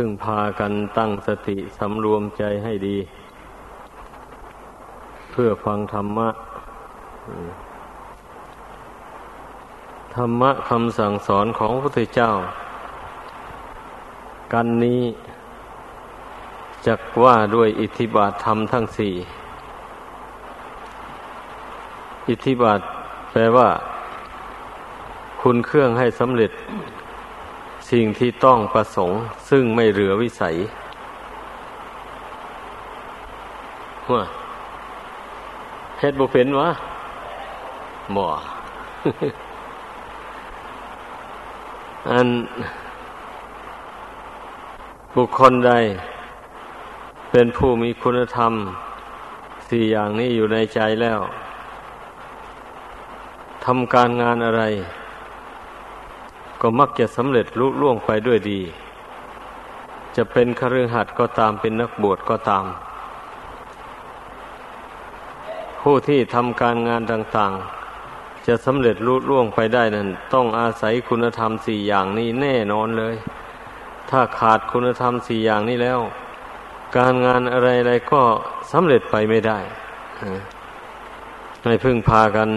พึ่งพากันตั้งสติสำรวมใจให้ดี เพื่อฟังธรรมะ ธรรมะคำสั่งสอนของพระพุทธเจ้า กันนี้จักว่าด้วยอิทธิบาทธรรมทั้งสี่ อิทธิบาทแปลว่า คุณเครื่องให้สำเร็จ สิ่งที่ต้องประสงค์ ซึ่งไม่เหลือวิสัยว่าเฮ็ดบุเป็นวะบ่อัน บุคคลใด เป็นผู้มีคุณธรรม สี่อย่างนี้อยู่ในใจแล้วทำการงานอะไร ก็มักจะสำเร็จลุล่วงไปด้วยดี จะเป็นคฤหัสถ์ก็ตามเป็นนักบวชก็ตาม ผู้ที่ทำการงานต่าง ๆ จะสำเร็จลุล่วงไปได้นั้น ต้องอาศัยคุณธรรมสี่อย่างนี้แน่นอนเลย ถ้าขาดคุณธรรมสี่อย่างนี้แล้ว การงานอะไรๆก็สำเร็จไปไม่ได้ให้พึ่งพากัน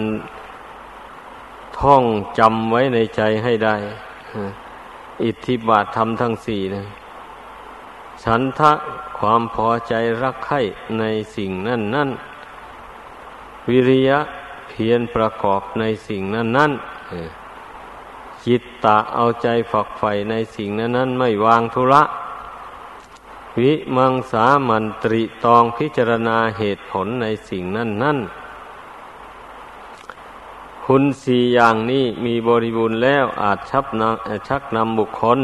ท่องจำไว้ในใจให้ได้ อิทธิบาทธรรมทั้งสี่นะฉันทะความพอใจรักใคร่ในสิ่งนั่นนั่นวิริยะเพียรประกอบในสิ่งนั้นนั่นจิตตะเอาใจฝักใฝ่ในสิ่งนั้นนั้นไม่วางธุระ วิมังสามันตริตองพิจารณาเหตุผลในสิ่งนั้นนั่น คุณสี่อย่างนี้มีบริบูรณ์แล้วอาจชับนชักนำบุคคล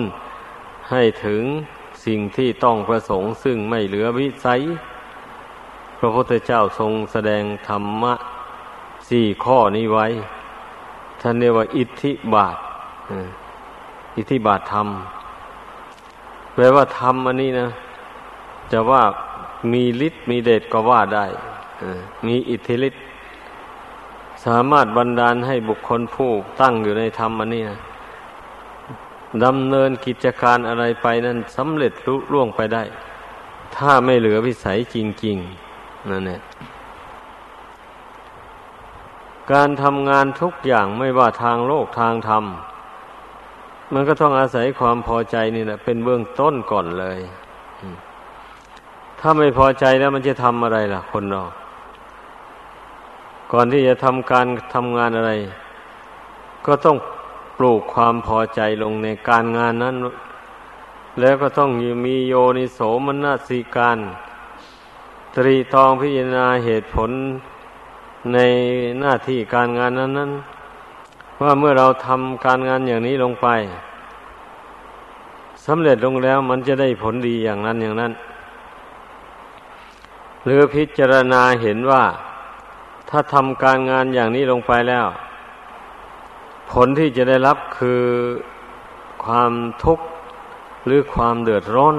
ให้ถึงสิ่งที่ต้องประสงค์ ซึ่งไม่เหลือวิสัย พระพุทธเจ้าทรงแสดงธรรมะสี่ข้อนี้ไว้ ท่านเรียกว่าอิทธิบาท อิทธิบาทธรรม แปลว่าธรรมอันนี้นะ จะว่ามีฤทธิ์มีเดชก็ว่าได้ มีอิทธิฤทธิ์ สามารถบันดาลให้บุคคลผู้ตั้งอยู่ในธรรมอันนี้นะดำเนินกิจการอะไรไปนั้นสำเร็จรุล่วงไปได้ ถ้าไม่เหลือวิสัยจริง ๆนั่นแหละการทำงานทุกอย่างไม่ว่าทางโลกทางธรรม มันก็ต้องอาศัยความพอใจนี่แหละเป็นเบื้องต้นก่อนเลย ถ้าไม่พอใจแล้วมันจะทำอะไรล่ะ คนเรา ก่อนที่จะทำการทำงานอะไร ก็ต้องปลูกความพอใจลงในการงานนั้น แล้วก็ต้องมีโยนิโสมนสิการ ตรีตองพิจารณาเหตุผลในหน้าที่การงานนั้นนั้นว่าเมื่อเราทำการงานอย่างนี้ลงไปสำเร็จลงแล้วมันจะได้ผลดีอย่างนั้นอย่างนั้น หรือพิจารณาเห็นว่า ถ้าทำการงานอย่างนี้ลงไปแล้ว ผลที่จะได้รับคือความทุกข์หรือความเดือดร้อน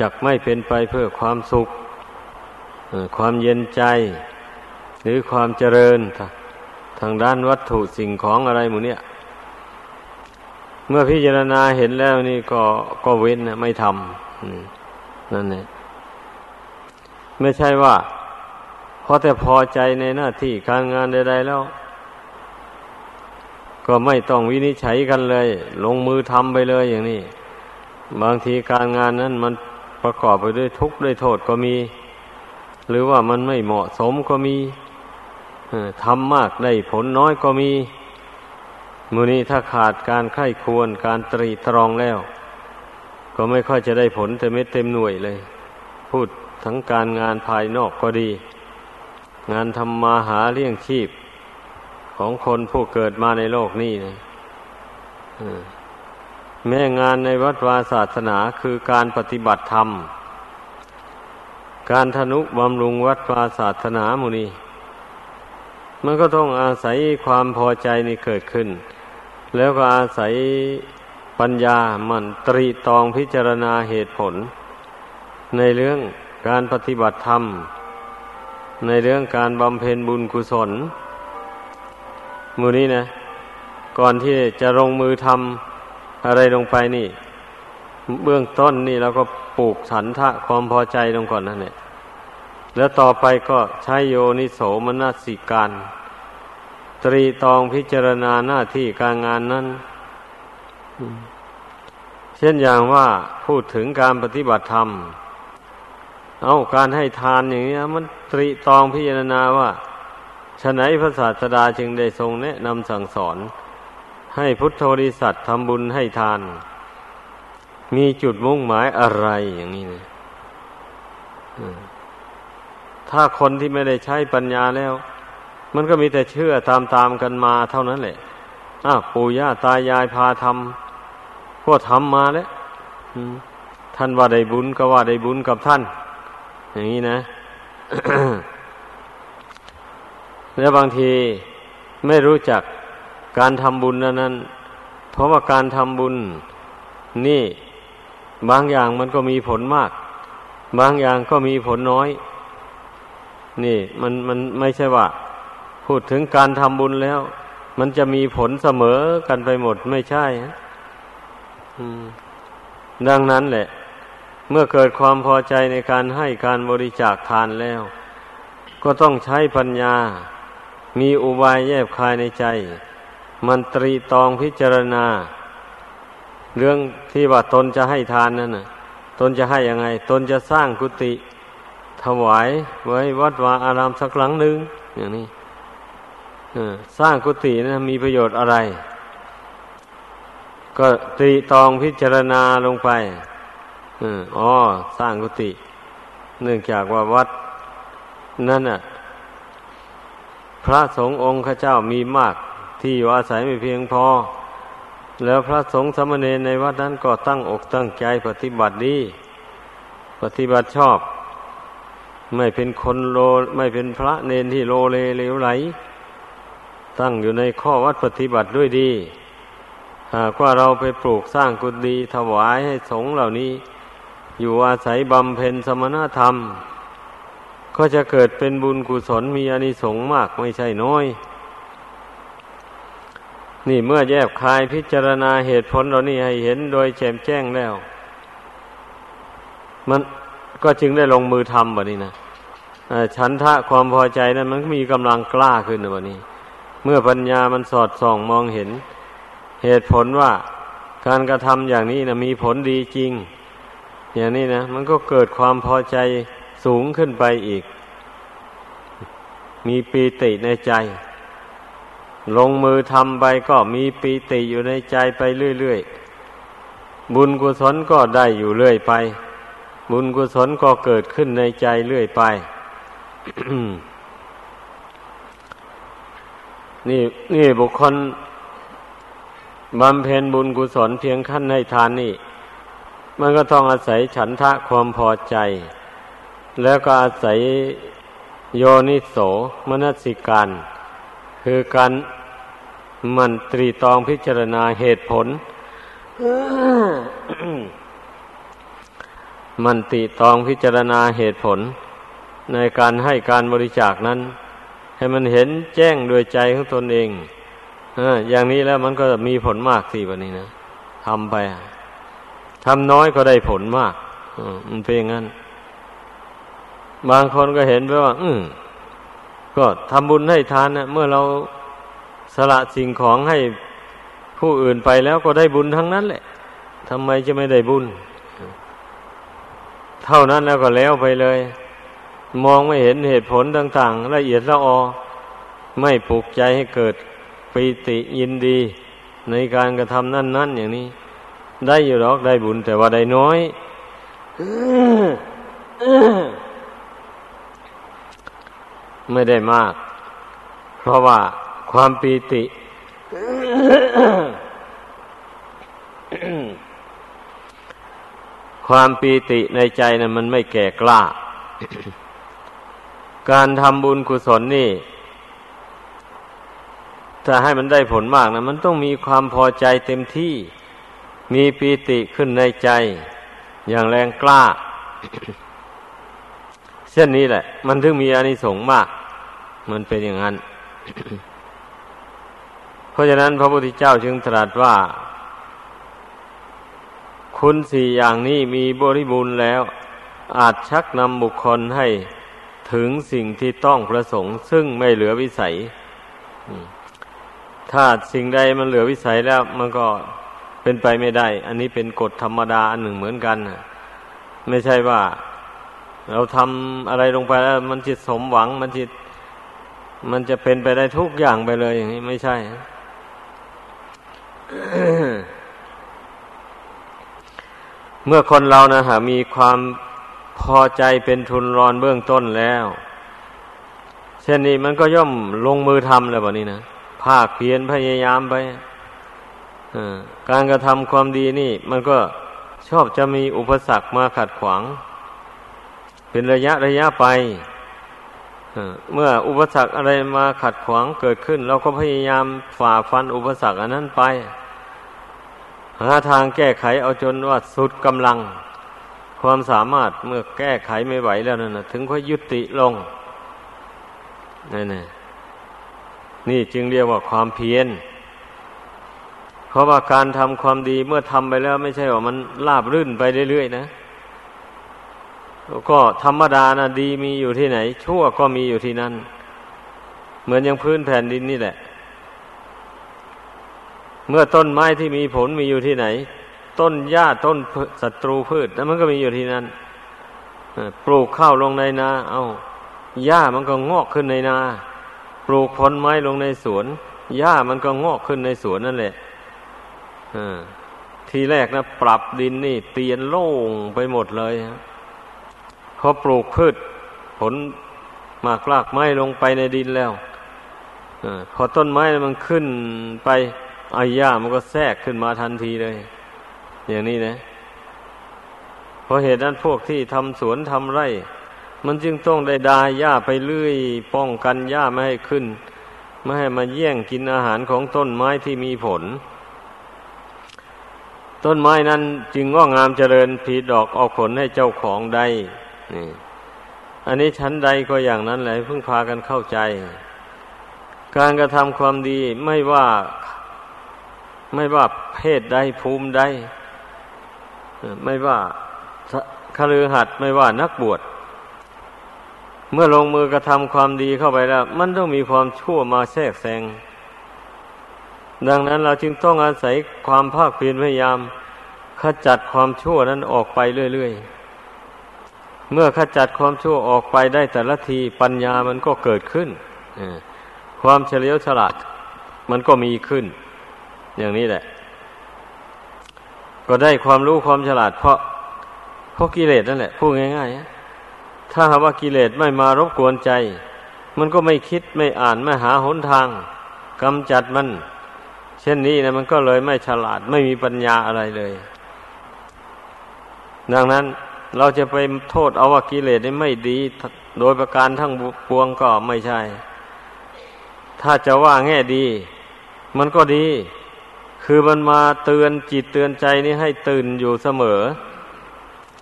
จักไม่เป็นไปเพื่อความสุข ความเย็นใจ หรือความเจริญ ทางด้านวัตถุสิ่งของอะไรหมูเนี่ย เมื่อพิจารณาเห็นแล้วนี่ก็ก็เว้นนะไม่ทำนั่นแหละไม่ใช่ว่า พราะแต่พอใจในหน้าที่การงานใดๆแล้ว ก็ไม่ต้องวินิจฉัยกันเลย ลงมือทำไปเลยอย่างนี้ บางทีการงานนั้นมันประกอบไปด้วยทุกข์ด้วยโทษก็มี หรือว่ามันไม่เหมาะสมก็มีทำมากได้ผลน้อยก็มีมือนี้ถ้าขาดการไข้ควรการตรีตรองแล้ว ก็ไม่ค่อยจะได้ผลเต็มเม็ดเต็มหน่วยเลย พูดทั้งการงานภายนอกก็ดี งานทำมาหาเลี้ยงชีพของคนผู้เกิดมาในโลกนี้นะแม่งานในวัดวาศาสนาคือการปฏิบัติธรรม การทนุบำรุงวัดวาศาสนามุนีมันก็ต้องอาศัยความพอใจนี่เกิดขึ้น แล้วก็อาศัยปัญญามันตรีตองพิจารณาเหตุผล ในเรื่องการปฏิบัติธรรม ในเรื่องการบำเพ็ญบุญกุศลมูนี้นะ ก่อนที่จะลงมือทำอะไรลงไปนี่ เบื้องต้นนี่เราก็ปลูกฉันทะความพอใจลงก่อนนั่นแหละแล้วต่อไปก็ใช้โยนิโสมนสิการ ตรีตองพิจารณาหน้าที่การงานนั้น เช่นอย่างว่าพูดถึงการปฏิบัติธรรม เอาการให้ทานอย่างนี้มันตรีตองพิจารณาว่าฉนัยพระศาสดาจึงได้ทรงแนะนำสั่งสอน ให้พุทธบริษัททำบุญให้ทาน มีจุดมุ่งหมายอะไรอย่างนี้นะถ้าคนที่ไม่ได้ใช้ปัญญาแล้ว มันก็มีแต่เชื่อตามๆกันมาเท่านั้นแหละอ้าปู่ย่าตายายพาทำก็ทำมาแล้วท่านว่าได้บุญก็ว่าได้บุญกับท่าน อย่างนี้นะ แล้วบางทีไม่รู้จักการทำบุญนั้น เพราะว่าการทำบุญ นี่บางอย่างมันก็มีผลมาก บางอย่างก็มีผลน้อย นี่มันมันไม่ใช่ว่า พูดถึงการทำบุญแล้ว มันจะมีผลเสมอกันไปหมดไม่ใช่ดังนั้นแหละ เมื่อเกิดความพอใจในการให้การบริจาคทานแล้ว ก็ต้องใช้ปัญญา มีอุบายแยบคายในใจ มันตรีตองพิจารณา เรื่องที่ว่าตนจะให้ทานนั่นน่ะตนจะให้ยังไง ตนจะสร้างกุฏิถวายไว้วัดวาอารามสักหลังหนึ่งอย่างนี้สร้างกุฏินะมีประโยชน์อะไร ก็ตรีตองพิจารณาลงไป อ๋อสร้างกุฏิเนื่องจากว่าวัดนั่นน่ะ พระสงฆ์องค์ข้าเจ้ามีมาก ที่อยู่อาศัยไม่เพียงพอ แล้วพระสงฆ์สมณีในวัดนั้นก็ตั้งอกตั้งใจปฏิบัติดี ปฏิบัติชอบ ไม่เป็นคนโลไม่เป็นพระเนนที่โลเลเลวไหล ตั้งอยู่ในข้อวัดปฏิบัติด้วยดีหากว่าเราไปปลูกสร้างกุฏิถวายให้สงฆ์เหล่านี้ อยู่อาศัยบำเพ็ญสมณธรรม ก็จะเกิดเป็นบุญกุศลมีอนิสงส์มากไม่ใช่น้อย นี่เมื่อแยบคายพิจารณาเหตุผลเรานี่ให้เห็นโดยแจ่มแจ้งแล้ว มันก็จึงได้ลงมือทำแบบนี้นะฉันทะความพอใจนั้นมันมีกำลังกล้าขึ้นแบบนี้ เมื่อปัญญามันสอดส่องมองเห็น เหตุผลว่าการกระทำอย่างนี้นะมีผลดีจริง อย่างนี้นะ มันก็เกิดความพอใจสูงขึ้นไปอีก มีปีติในใจ ลงมือทำไปก็มีปีติอยู่ในใจไปเรื่อยๆ บุญกุศลก็ได้อยู่เรื่อยไป บุญกุศลก็เกิดขึ้นในใจเรื่อยไปนี่นี่บุคคลบำเพ็ญบุญกุศลเพียงขั้นให้ทานนี่ มันก็ต้องอาศัยฉันทะความพอใจ แล้วก็อาศัยโยนิโสมนสิการ คือการมันตรีตองพิจารณาเหตุผล มันติตองพิจารณาเหตุผล ในการให้การบริจาคนั้น ให้มันเห็นแจ้งโดยใจของตนเอง อย่างนี้แล้วมันก็มีผลมากสิวันนี้นะทำไป ทำน้อยก็ได้ผลมากมันเป็นอย่างนั้น บางคนก็เห็นไปว่า อืมก็ทำบุญให้ทานนะเมื่อเราสละสิ่งของให้ผู้อื่นไปแล้วก็ได้บุญทั้งนั้นแหละทำไมจะไม่ได้บุญ เท่านั้นแล้วก็แล้วไปเลย มองไม่เห็นเหตุผลต่าง ๆ ละเอียดละออ ไม่ปลุกใจให้เกิดปีติยินดี ในการกระทำนั่น ๆ อย่างนี้ ได้อยู่หรอกได้บุญ แต่ว่าได้น้อยไม่ได้มาก เพราะว่าความปีติ ความปีติในใจนะ่ะมันไม่แก่กล้า การทำบุญกุศลนี่จะให้มันได้ผลมากนะมันต้องมีความพอใจเต็มที่ มีปีติขึ้นในใจ อย่างแรงกล้า เช่นนี้แหละ มันถึงมีอานิสงส์มาก มันเป็นอย่างนั้น เพราะฉะนั้นพระพุทธเจ้าจึงตรัสว่า คุณสี่อย่างนี้มีบริบูรณ์แล้ว อาจชักนำบุคคลให้ถึงสิ่งที่ต้องประสงค์ ซึ่งไม่เหลือวิสัยถ้าสิ่งใดมันเหลือวิสัยแล้ว มันก็ เป็นไปไม่ได้ อันนี้เป็นกฎธรรมดาอันหนึ่งเหมือนกันไม่ใช่ว่า เราทำอะไรลงไปแล้ว มันจิตสมหวัง มันจิต มันจะเป็นไปได้ทุกอย่างไปเลยอย่างนี้ไม่ใช่เมื่อคนเรานะฮะมีความพอใจเป็นทุนรอนเบื้องต้นแล้ว เช่นนี้มันก็ย่อมลงมือทำแล้วแบบนี้นะภาคเพียรพยายามไป การกระทำความดีนี่ มันก็ชอบจะมีอุปสรรคมาขัดขวาง เป็นระยะระยะไปเมื่ออุปสรรคอะไรมาขัดขวางเกิดขึ้น เราก็พยายามฝ่าฟันอุปสรรคอันนั้นไป หาทางแก้ไขเอาจนว่าสุดกำลัง ความสามารถเมื่อแก้ไขไม่ไหวแล้วนั่นนะถึงค่อยยุติลงนี่นี่นี่จึงเรียกว่าความเพียร เพราะว่าการทำความดีเมื่อทำไปแล้วไม่ใช่ว่ามันลาบรื่นไปเรื่อยๆนะก็ธรรมดานะดีมีอยู่ที่ไหน ชั่วก็มีอยู่ที่นั่น เหมือนอย่างพื้นแผ่นดินนี่แหละ เมื่อต้นไม้ที่มีผลมีอยู่ที่ไหน ต้นหญ้าต้นศัตรูพืชนั้นมันก็มีอยู่ที่นั่นปลูกข้าวลงในนา เอาหญ้ามันก็งอกขึ้นในนา ปลูกผลไม้ลงในสวนหญ้ามันก็งอกขึ้นในสวนนั่นแหละ ทีแรกนะปรับดินนี่ เตียนโล่งไปหมดเลยพอปลูกพืช ผลมากลากไม้ลงไปในดินแล้วอพอต้นไม้มันขึ้นไปอ้ย่ามันก็แทรกขึ้นมาทันทีเลย อย่างนี้นะเพราะเหตุนั้นพวกที่ทำสวนทำไร่ มันจึงต้องได้ดาหญ้าไปเรื่อย ป้องกันหญ้าไม่ให้ขึ้น ไม่ให้มาแย่งกินอาหารของต้นไม้ที่มีผล ต้นไม้นั้นจึงงอกงามเจริญผีดอกออกผลให้เจ้าของได้นี่อันนี้ชั้นใดก็อย่างนั้นแหละเพิ่งพากันเข้าใจ การกระทำความดีไม่ว่าไม่ว่าเพศใดภูมิใดไม่ว่าคฤหัสถ์ไม่ว่านักบวชเมื่อลงมือกระทำความดีเข้าไปแล้ว มันต้องมีความชั่วมาแทรกแซง ดังนั้นเราจึงต้องอาศัยความภาคเพียรพยายาม ขจัดความชั่วนั้นออกไปเรื่อยๆ เมื่อขจัดความชั่วออกไปได้แต่ละทีปัญญามันก็เกิดขึ้น ความเฉลียวฉลาดมันก็มีขึ้น อย่างนี้แหละ ก็ได้ความรู้ความฉลาด เพราะเพราะกิเลสนั่นแหละพูดง่ายๆถ้าหากว่ากิเลสไม่มารบกวนใจ มันก็ไม่คิดไม่อ่านไม่หาหนทางกำจัดมัน เช่นนี้นะมันก็เลยไม่ฉลาดไม่มีปัญญาอะไรเลย ดังนั้นเราจะไปโทษเอาว่ากิเลสนี่ไม่ดี โดยประการทั้งปวงก็ไม่ใช่ ถ้าจะว่าแง่ดี มันก็ดี คือมันมาเตือนจิตเตือนใจนี้ให้ตื่นอยู่เสมอ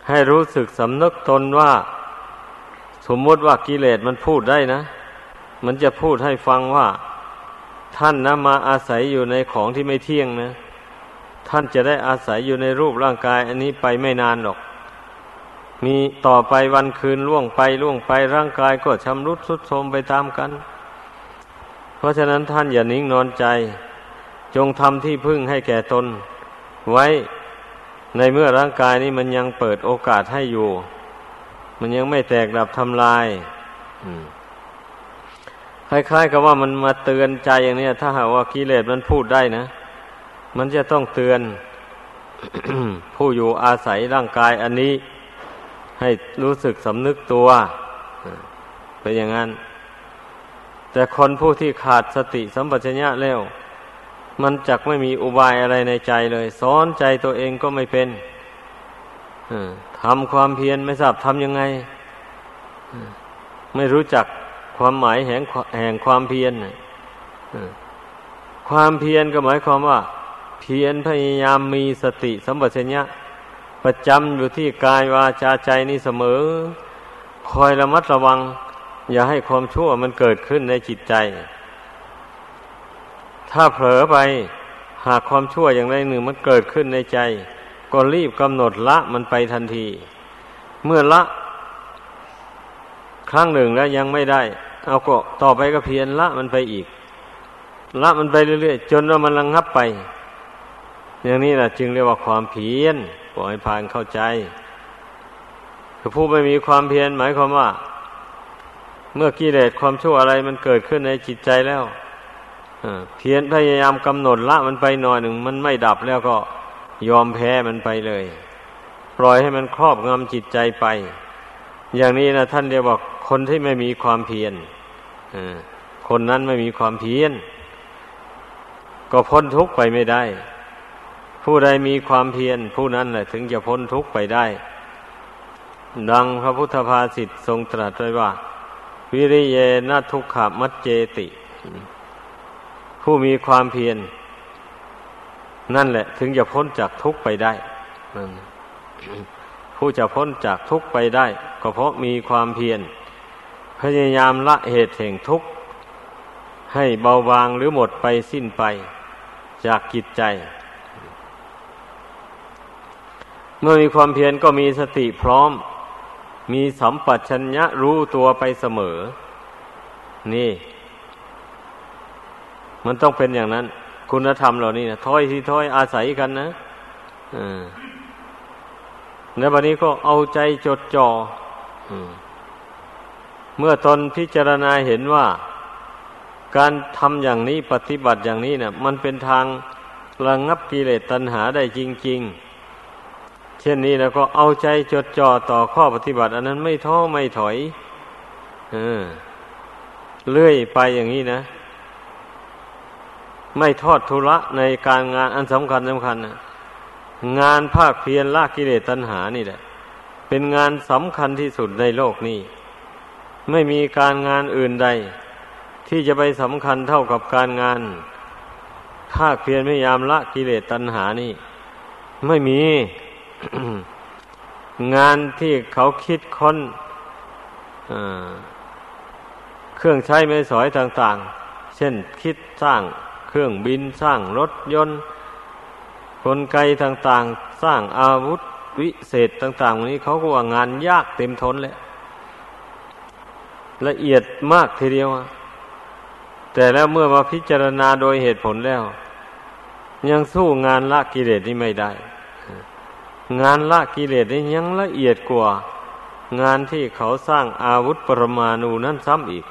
ให้รู้สึกสำนึกตนว่า สมมติว่ากิเลสมันพูดได้นะ มันจะพูดให้ฟังว่า ท่านนะมาอาศัยอยู่ในของที่ไม่เที่ยงนะ ท่านจะได้อาศัยอยู่ในรูปร่างกาย อันนี้ไปไม่นานหรอก มีต่อไปวันคืนล่วงไปล่วงไปร่างกายก็ชำรุดทรุดโทรมไปตามกัน เพราะฉะนั้นท่านอย่านิ่งนอนใจ จงทำที่พึ่งให้แก่ตน ไว้ในเมื่อร่างกายนี้มันยังเปิดโอกาสให้อยู่ มันยังไม่แตกดับทำลาย คล้ายๆกับว่ามันมาเตือนใจอย่างนี้ถ้าหากว่ากิเลสมันพูดได้นะ มันจะต้องเตือน ผู้อยู่อาศัยร่างกายอันนี้ ให้รู้สึกสำนึกตัวเป็นอย่างนั้น แต่คนผู้ที่ขาดสติสัมปชัญญะแล้ว มันจักไม่มีอุบายอะไรในใจเลยสอนใจตัวเองก็ไม่เป็นทำความเพียรไม่ทราบทำยังไง ไม่รู้จัก ความหมายแห่งแห่งความเพียรความเพียรก็หมายความว่า เพียรพยายามมีสติสัมปชัญญะประจำอยู่ที่กายวาจาใจนี้เสมอ คอยระมัดระวัง อย่าให้ความชั่วมันเกิดขึ้นในจิตใจ ถ้าเผลอไปหากความชั่วอย่างใดหนึ่งมันเกิดขึ้นในใจ ก็รีบกำหนดละมันไปทันที เมื่อละ ครั้งหนึ่งแล้วยังไม่ได้ เอาก็ต่อไปก็เพียรละมันไปอีก ละมันไปเรื่อยๆจนว่ามันระงงับไป อย่างนี้แหละจึงเรียกว่าความเพียรขอให้พานเข้าใจคือผู้ไม่มีความเพียรหมายความว่า เมื่อกิเลสความชั่วอะไรมันเกิดขึ้นในจิตใจแล้วเพียรพยายามกำหนดละมันไปหน่อยหนึ่ง มันไม่ดับแล้วก็ยอมแพ้มันไปเลย ปล่อยให้มันครอบงำจิตใจไป อย่างนี้นะท่านเรียกว่า คนที่ไม่มีความเพียรคนนั้นไม่มีความเพียรก็พ้นทุกข์ไปไม่ได้ ผู้ใดมีความเพียรผู้นั้นแหละถึงจะพ้นทุกข์ไปได้ ดังพระพุทธภาษิตทรงตรัสไว้ว่า วิริเยนทุกขมัจเจติ ผู้มีความเพียรนั่นแหละ ถึงจะพ้นจากทุกข์ไปได้ผู้จะพ้นจากทุกข์ไปได้ ก็เพราะมีความเพียร พยายามละเหตุแห่งทุกข์ ให้เบาบางหรือหมดไปสิ้นไปจากกิจใจ เมื่อมีความเพียรก็มีสติพร้อม มีสัมปชัญญะรู้ตัวไปเสมอ นี่ มันต้องเป็นอย่างนั้น คุณธรรมเหล่านี้นะถ้อยที่ถ้อยอาศัยกันนะอ่าในวันนี้ก็เอาใจจดจอ่อ เมื่อตนพิจารณาเห็นว่า การทำอย่างนี้ปฏิบัติอย่างนี้เนะี่ย มันเป็นทางระงับกิเลสตัณหาได้จริง ๆ เช่นนี้แล้วก็เอาใจจดจ่อต่อข้อปฏิบัติ อันนั้นไม่ท้อไม่ถอยเออเลื่อยไปอย่างนี้นะ ไม่ทอดทุระในการงานอันสำคัญสำคัญนะงานภาคเพียรละกิเลสตัณหานี่แหละ เป็นงานสำคัญที่สุดในโลกนี้ ไม่มีการงานอื่นใด ที่จะไปสำคัญเท่ากับการงาน ภาคเพียรพยายามละกิเลสตัณหานี่ ไม่มี งานที่เขาคิดค้นเครื่องใช้ไม่สอยต่าง ๆ เช่นคิดสร้างเครื่องบินสร้างรถยนต์กลไกต่าง ๆ สร้างอาวุธวิเศษต่าง ๆ วันนี้เขาก็ว่างานยากเต็มทนเลย ละเอียดมากทีเดียว แต่แล้วเมื่อมาพิจารณาโดยเหตุผลแล้ว ยังสู้งานละกิเลสนี่ไม่ได้ งานละกิเลสนี่ยังละเอียดกว่า งานที่เขาสร้างอาวุธปรมาณูนั่นซ้ำอีก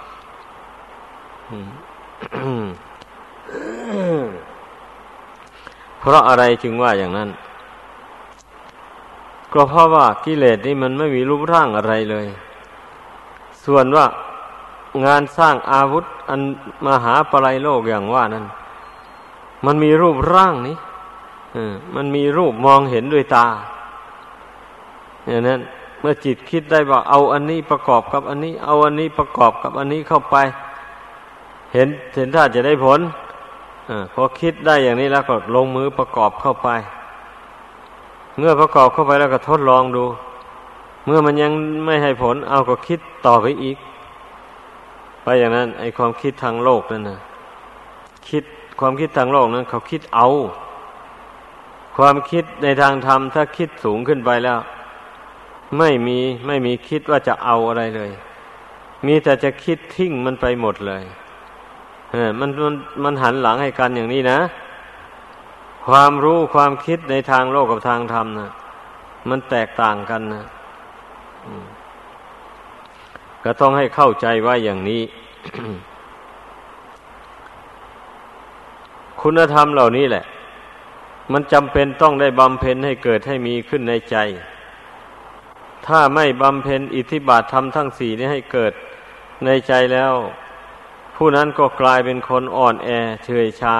เพราะอะไรจึงว่าอย่างนั้น ก็เพราะว่ากิเลสนี่มันไม่มีรูปร่างอะไรเลย ส่วนว่างานสร้างอาวุธอันมหาปลัยโลกอย่างว่านั้น มันมีรูปร่างนี้มันมีรูปมองเห็นด้วยตา อย่างนั้น เมื่อจิตคิดได้ว่า เอาอันนี้ประกอบกับอันนี้ เอาอันนี้ประกอบกับอันนี้เข้าไป เห็นเห็นถ้าจะได้ผลอพอคิดได้อย่างนี้แล้วก็ลงมือประกอบเข้าไป เมื่อประกอบเข้าไปแล้วก็ทดลองดู เมื่อมันยังไม่ให้ผล เอาก็คิดต่อไปอีก ไปอย่างนั้น ไอความคิดทางโลกนั่นนะคิดความคิดทางโลกนั้น เขาคิดเอา ความคิดในทางธรรมถ้าคิดสูงขึ้นไปแล้ว ไม่มีไม่มีคิดว่าจะเอาอะไรเลย มีแต่จะคิดทิ้งมันไปหมดเลยมันมันมันหันหลังให้กันอย่างนี้นะ ความรู้ความคิดในทางโลกกับทางธรรมนะมันแตกต่างกันนะ ก็ต้องให้เข้าใจว่าอย่างนี้ คุณธรรมเหล่านี้แหละ มันจำเป็นต้องได้บำเพ็ญให้เกิดให้มีขึ้นในใจ ถ้าไม่บำเพ็ญอิทธิบาทธรรมทั้งสี่นี้ให้เกิดในใจแล้ว ผู้นั้นก็กลายเป็นคนอ่อนแอเฉยชา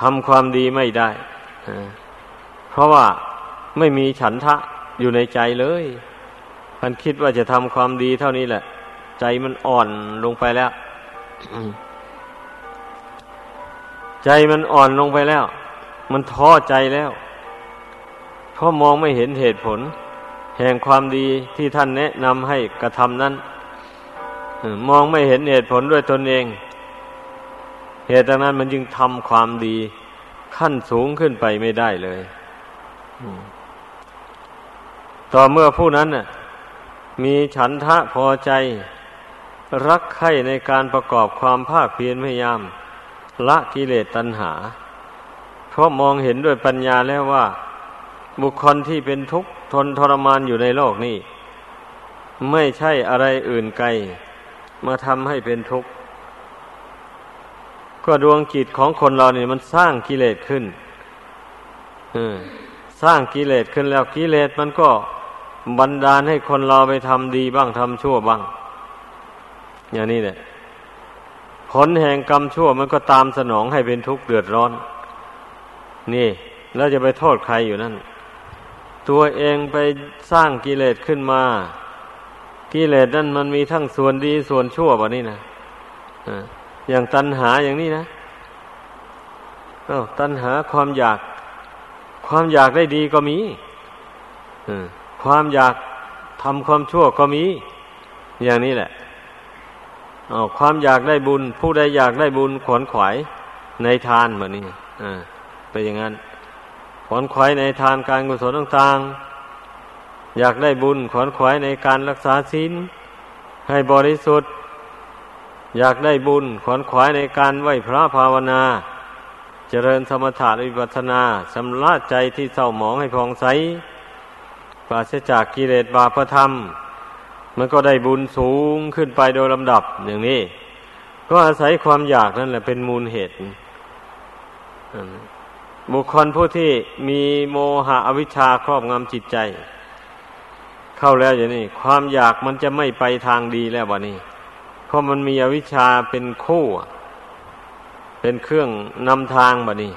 ทำความดีไม่ได้ เพราะว่าไม่มีฉันทะ อยู่ในใจเลย มันคิดว่าจะทำความดีเท่านี้แหละ ใจมันอ่อนลงไปแล้ว ใจมันอ่อนลงไปแล้ว มันท้อใจแล้ว เพราะมองไม่เห็นเหตุผล แห่งความดีที่ท่านแนะนำให้กระทำนั้นมองไม่เห็นเหตุผลด้วยตนเอง เหตุดังนั้นมันจึงทำความดีขั้นสูงขึ้นไปไม่ได้เลย ต่อเมื่อผู้นั้นน่ะมีฉันทะพอใจ รักใคร่ในการประกอบความภาคเพียรพยายาม ละกิเลสตัณหา เพราะมองเห็นด้วยปัญญาแล้วว่า บุคคลที่เป็นทุกข์ทนทรมานอยู่ในโลกนี้ ไม่ใช่อะไรอื่นไกล มาทำให้เป็นทุกข์ก็ดวงจิตของคนเราเนี่ยมันสร้างกิเลสขึ้นสร้างกิเลสขึ้นแล้วกิเลสมันก็ บันดาลให้คนเราไปทำดีบ้างทำชั่วบ้าง อย่างนี้แหละผลแห่งกรรมชั่วมันก็ตามสนองให้เป็นทุกข์เดือดร้อน นี่แล้วจะไปโทษใครอยู่นั่น ตัวเองไปสร้างกิเลสขึ้นมากิเลสนั่นมันมีทั้งส่วนดีส่วนชั่วแบบนี้นะอย่างตัณหาอย่างนี้นะตัณหาความอยาก ความอยากได้ดีก็มี ความอยากทำความชั่วก็มี อย่างนี้แหละออความอยากได้บุญ ผู้ใดอยากได้บุญขวนขวายในทานแบบนี้อ่าเป็นอย่างนั้น ขวนขวายในทานการกุศลต่างๆ อยากได้บุญขวนขวายในการรักษาศีลให้บริสุทธิ์ อยากได้บุญขวนขวายในการไหวพระภาวนา เจริญสมถะวิปัสสนาสำละใจที่เศร้าหมองให้ผ่องใส ปราศจากกิเลสบาปธรรม มันก็ได้บุญสูงขึ้นไปโดยลำดับอย่างนี้ ก็อาศัยความอยากนั่นแหละเป็นมูลเหตุ บุคคลผู้ที่มีโมหะอวิชชาครอบงำจิตใจ เข้าแล้วอย่างนี้ ความอยากมันจะไม่ไปทางดีแล้ววะนี่เพราะมันมีอวิชชาเป็นคู่ เป็นเครื่องนำทางบะนี่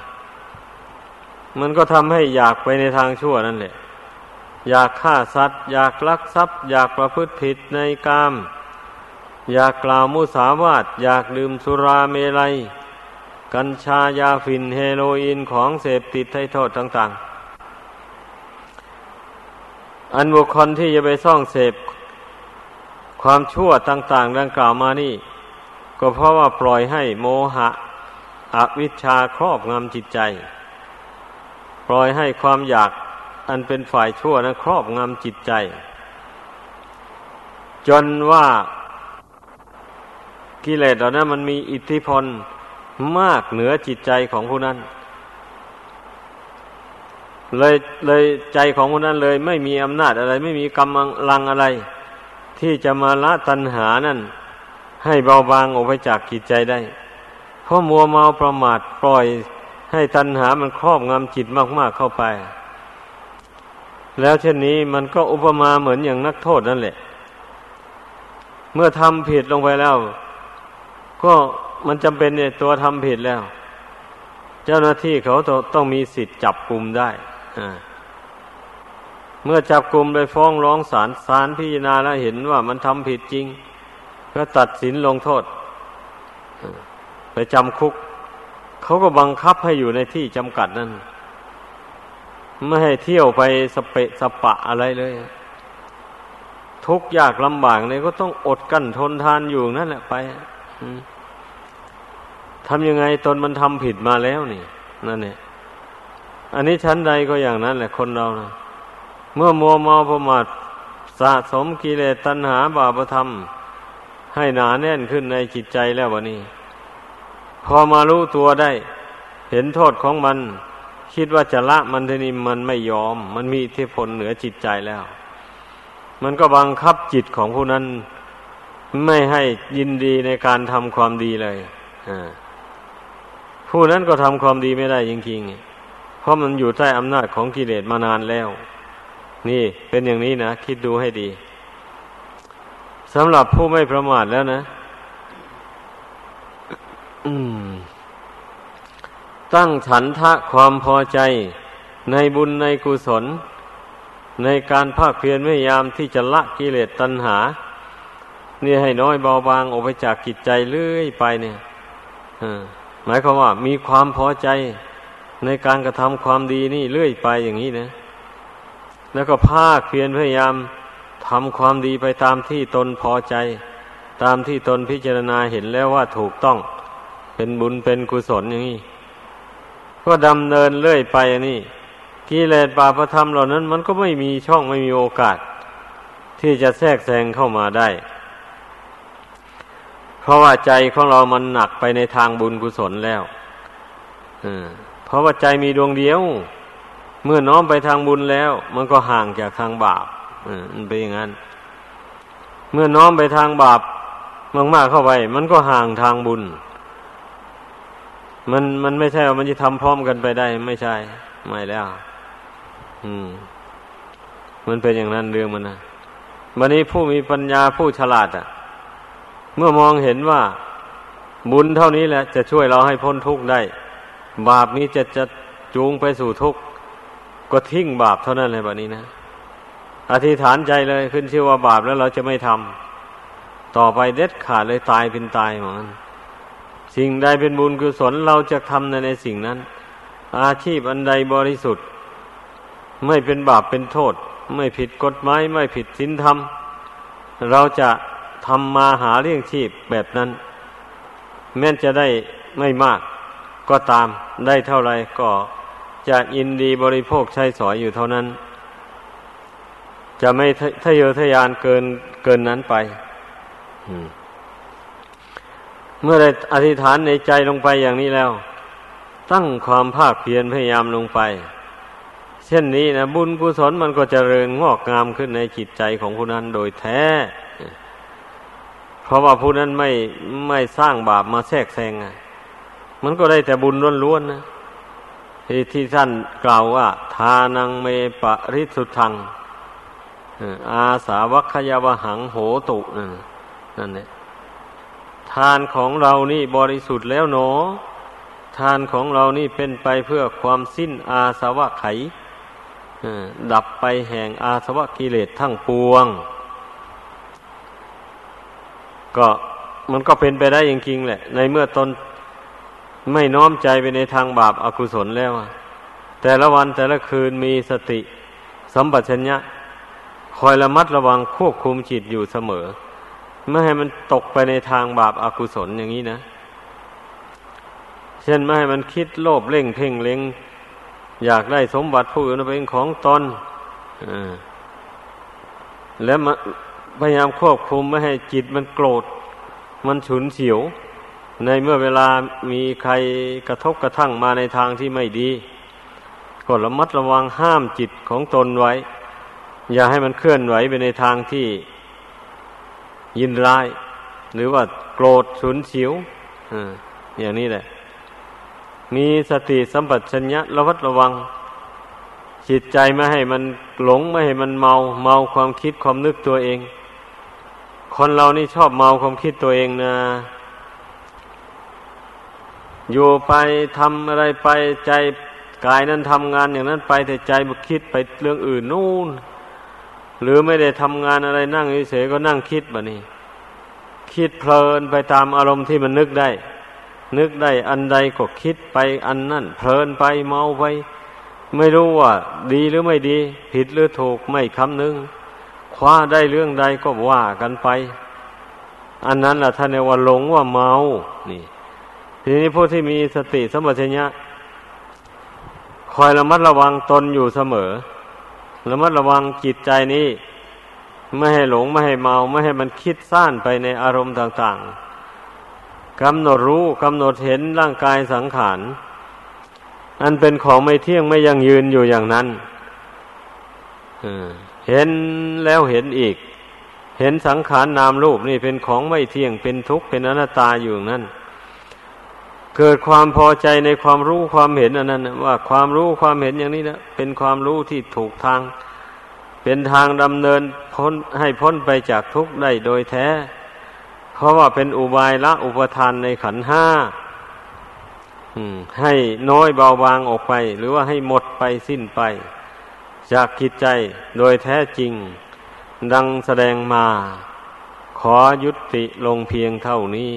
มันก็ทำให้อยากไปในทางชั่วนั่นแหละ อยากฆ่าสัตว์ อยากลักทรัพย์ อยากประพฤติผิดในกาม อยากกล่าวมุสาวาทอยากดื่มสุราเมลัย กัญชายาฝิ่นเฮโรอีนของเสพติดให้โทษต่างๆ อันบุคคลที่จะไปซ่องเสพความชั่วต่าง ๆ ดังกล่าวมานี่ ก็เพราะว่าปล่อยให้โมหะอวิชชาครอบงำจิตใจ ปล่อยให้ความอยาก อันเป็นฝ่ายชั่วนะครอบงำจิตใจ จนว่ากิเลสเหล่านั้นมันมีอิทธิพลมากเหนือจิตใจของผู้นั้น เลยเลยใจของผู้นั้นเลยไม่มีอำนาจอะไร ไม่มีกำลังอะไร ที่จะมาละตัณหานั่น ให้เบาบางออกไปจากจิตใจได้ เพราะมัวเมาประมาทปล่อยให้ตัณหามันครอบงำจิตมาก ๆเข้าไป แล้วเช่นนี้มันก็อุปมาเหมือนอย่างนักโทษนั่นแหละ เมื่อทำผิดลงไปแล้ว ก็มันจำเป็นเนี่ยตัวทำผิดแล้ว เจ้าหน้าที่เขาต้องมีสิทธิ์จับกลุ่มได้เมื่อจับกลุ่มไปฟ้องร้องศาลศาลพิจารณาแล้วเห็นว่ามันทำผิดจริง ก็ตัดสินลงโทษไปจำคุก เขาก็บังคับให้อยู่ในที่จำกัดนั่น ไม่ให้เที่ยวไปสเปะสปะอะไรเลย ทุกยากลำบากเนี่ยก็ต้องอดกั้นทนทานอยู่นั่นแหละไปทำยังไงตนมันทำผิดมาแล้วนี่นั่นเนี่ยอันนี้ชั้นใดก็อย่างนั้นแหละคนเรานะเมื่อมัวเมาประมาทสะสมกิเลสตัณหาบาปธรรม ให้หนาแน่นขึ้นในจิตใจแล้ววะนี่พอมารู้ตัวได้ เห็นโทษของมัน คิดว่าจะละมันทีนี้มันไม่ยอม มันมีอิทธิพลเหนือจิตใจแล้ว มันก็บังคับจิตของผู้นั้นไม่ให้ยินดีในการทำความดีเลยผู้นั้นก็ทำความดีไม่ได้จริงๆ เพราะมันอยู่ใต้อำนาจของกิเลสมานานแล้ว นี่เป็นอย่างนี้นะคิดดูให้ดีสำหรับผู้ไม่ประมาทแล้วนะ อืม ตั้งฉันทะความพอใจในบุญในกุศล ในการภาคเพียรพยายามที่จะละกิเลสตัณหาเนี่ยให้น้อยเบาบางออกไปจากกิจใจเรื่อยไปเนี่ยหมายความว่ามีความพอใจในการกระทำความดีนี่เรื่อยไปอย่างนี้นะ แล้วก็ภาคเพียรพยายามทำความดีไปตามที่ตนพอใจ ตามที่ตนพิจารณาเห็นแล้วว่าถูกต้อง เป็นบุญเป็นกุศลอย่างนี้ ก็ดำเนินเรื่อยไปนี่กิเลสบาปธรรมเหล่านั้น มันก็ไม่มีช่องไม่มีโอกาส ที่จะแทรกแซงเข้ามาได้ เพราะว่าใจของเรามันหนักไปในทางบุญกุศลแล้วเพราะว่าใจมีดวงเดียว เมื่อน้อมไปทางบุญแล้ว มันก็ห่างจากทางบาปมันเป็นอย่างนั้น เมื่อน้อมไปทางบาปมากๆเข้าไป มันก็ห่างทางบุญ มันมันไม่ใช่ว่ามันจะทำพร้อมกันไปได้ ไม่ใช่ ไม่แล้ว อืม มันเป็นอย่างนั้นเรื่องมันนะวันนี้ผู้มีปัญญาผู้ฉลาดอะ เมื่อมองเห็นว่า บุญเท่านี้แหละ จะช่วยเราให้พ้นทุกข์ได้ บาปนี้จะจะจูงไปสู่ทุกข์ก็ทิ้งบาปเท่านั้นเลยแบบนี้นะอธิษฐานใจเลยขึ้นชื่อว่าบาปแล้วเราจะไม่ทำต่อไปเด็ดขาดเลยตายเป็นตายเหมือน สิ่งใดเป็นบุญกุศลเราจะทำในในสิ่งนั้น อาชีพอันใดบริสุทธิ์ ไม่เป็นบาปเป็นโทษ ไม่ผิดกฎหมายไม่ผิดศีลธรรม เราจะทำมาหาเลี้ยงชีพแบบนั้น แม้จะได้ไม่มากก็ตามได้เท่าไรก็จะยินดีบริโภคใช้สอยอยู่เท่านั้น จะไม่ทะเยอทะยานเกินเกินนั้นไป เมื่อได้อธิษฐานในใจลงไปอย่างนี้แล้ว ตั้งความภาคเพียรพยายามลงไป เช่นนี้นะบุญกุศลมันก็จเจริญงอกงามขึ้นในจิตใจของผู้นั้นโดยแท้ เพราะว่าผู้นั้นไม่ไม่สร้างบาปมาแทรกแซงมันก็ได้แต่บุญล้วนๆนะที่ที่ท่านกล่าวว่า ทานังเมปะริสุทธังอาสาวัคยาวหังโหตุนั่นนั่นเนี่ ทานของเรานี่บริสุทธิ์แล้วหนอ ทานของเรานี่เป็นไปเพื่อความสิ้นอาสวะไขดับไปแห่งอาสวะกิเลสทั้งปวง ก็มันก็เป็นไปได้จริงๆแหละ ในเมื่อตนไม่น้อมใจไปในทางบาปอากุศลแล้วแต่ละวันแต่ละคืนมีสติ สัมปชัญญะ คอยระมัดระวังควบคุมจิตอยู่เสมอ ไม่ให้มันตกไปในทางบาปอากุศลอย่างนี้นะ เช่นไม่ให้มันคิดโลภเล่งเพ่งเล็ง อยากได้สมบัติผู้อื่นเป็นของตนแล้วพยายามควบคุมไม่ให้จิตมันโกรธ มันฉุนเฉียว ในเมื่อเวลามีใครกระทบกระทั่งมาในทางที่ไม่ดีก็ระมัดระวังห้ามจิตของตนไว้ อย่าให้มันเคลื่อนไหวไปในทางที่ ยินร้าย หรือว่าโกรธฉุนเฉียวอย่างนี้แหละ มีสติสัมปชัญญะระวัดระวัง จิตใจไม่ให้มันหลงไม่ให้มันเมา เมาความคิดความนึกตัวเอง คนเรานี่ชอบเมาความคิดตัวเองนะอยู่ไปทำอะไรไปใจกายนั้นทำงานอย่างนั้นไปแต่ใจมันคิดไปเรื่องอื่นนู่น หรือไม่ได้ทำงานอะไรนั่งเฉยๆก็นั่งคิดบบนี้คิดเพลินไปตามอารมณ์ที่มันนึกได้ นึกได้อันใดก็คิดไปอันนั่นเพลินไปเมาไป ไม่รู้ว่าดีหรือไม่ดี ผิดหรือถูกไม่คำนึง คว้าได้เรื่องใดก็ว่ากันไป อันนั้นแหละท่านเรียกว่าหลงว่าเมา นี่ ทีนี้ผู้ที่มีสติสมัชัญญะคอยระมัดระวังตนอยู่เสมอ ระมัดระวังจิตใจนี้ ไม่ให้หลงไม่ให้เมาไม่ให้มันคิดซ่านไปในอารมณ์ต่าง ๆกำหนดรู้กำหนดเห็นร่างกายสังขารอันเป็นของไม่เที่ยงไม่ยังยืนอยู่อย่างนั้นเห็นแล้วเห็นอีก เห็นสังขารนามรูปนี่เป็นของไม่เที่ยงเป็นทุกข์เป็นอนัตตาอยู่นั่น เกิดความพอใจในความรู้ความเห็นอันนั้นว่าความรู้ความเห็นอย่างนี้นะเป็นความรู้ที่ถูกทาง เป็นทางดำเนินพ้นให้พ้นไปจากทุกข์ได้โดยแท้ เพราะว่าเป็นอุบายละอุปทานในขันห้าให้น้อยเบาบางออกไป หรือว่าให้หมดไปสิ้นไป จากกิจใจโดยแท้จริง ดังแสดงมา ขอยุติลงเพียงเท่านี้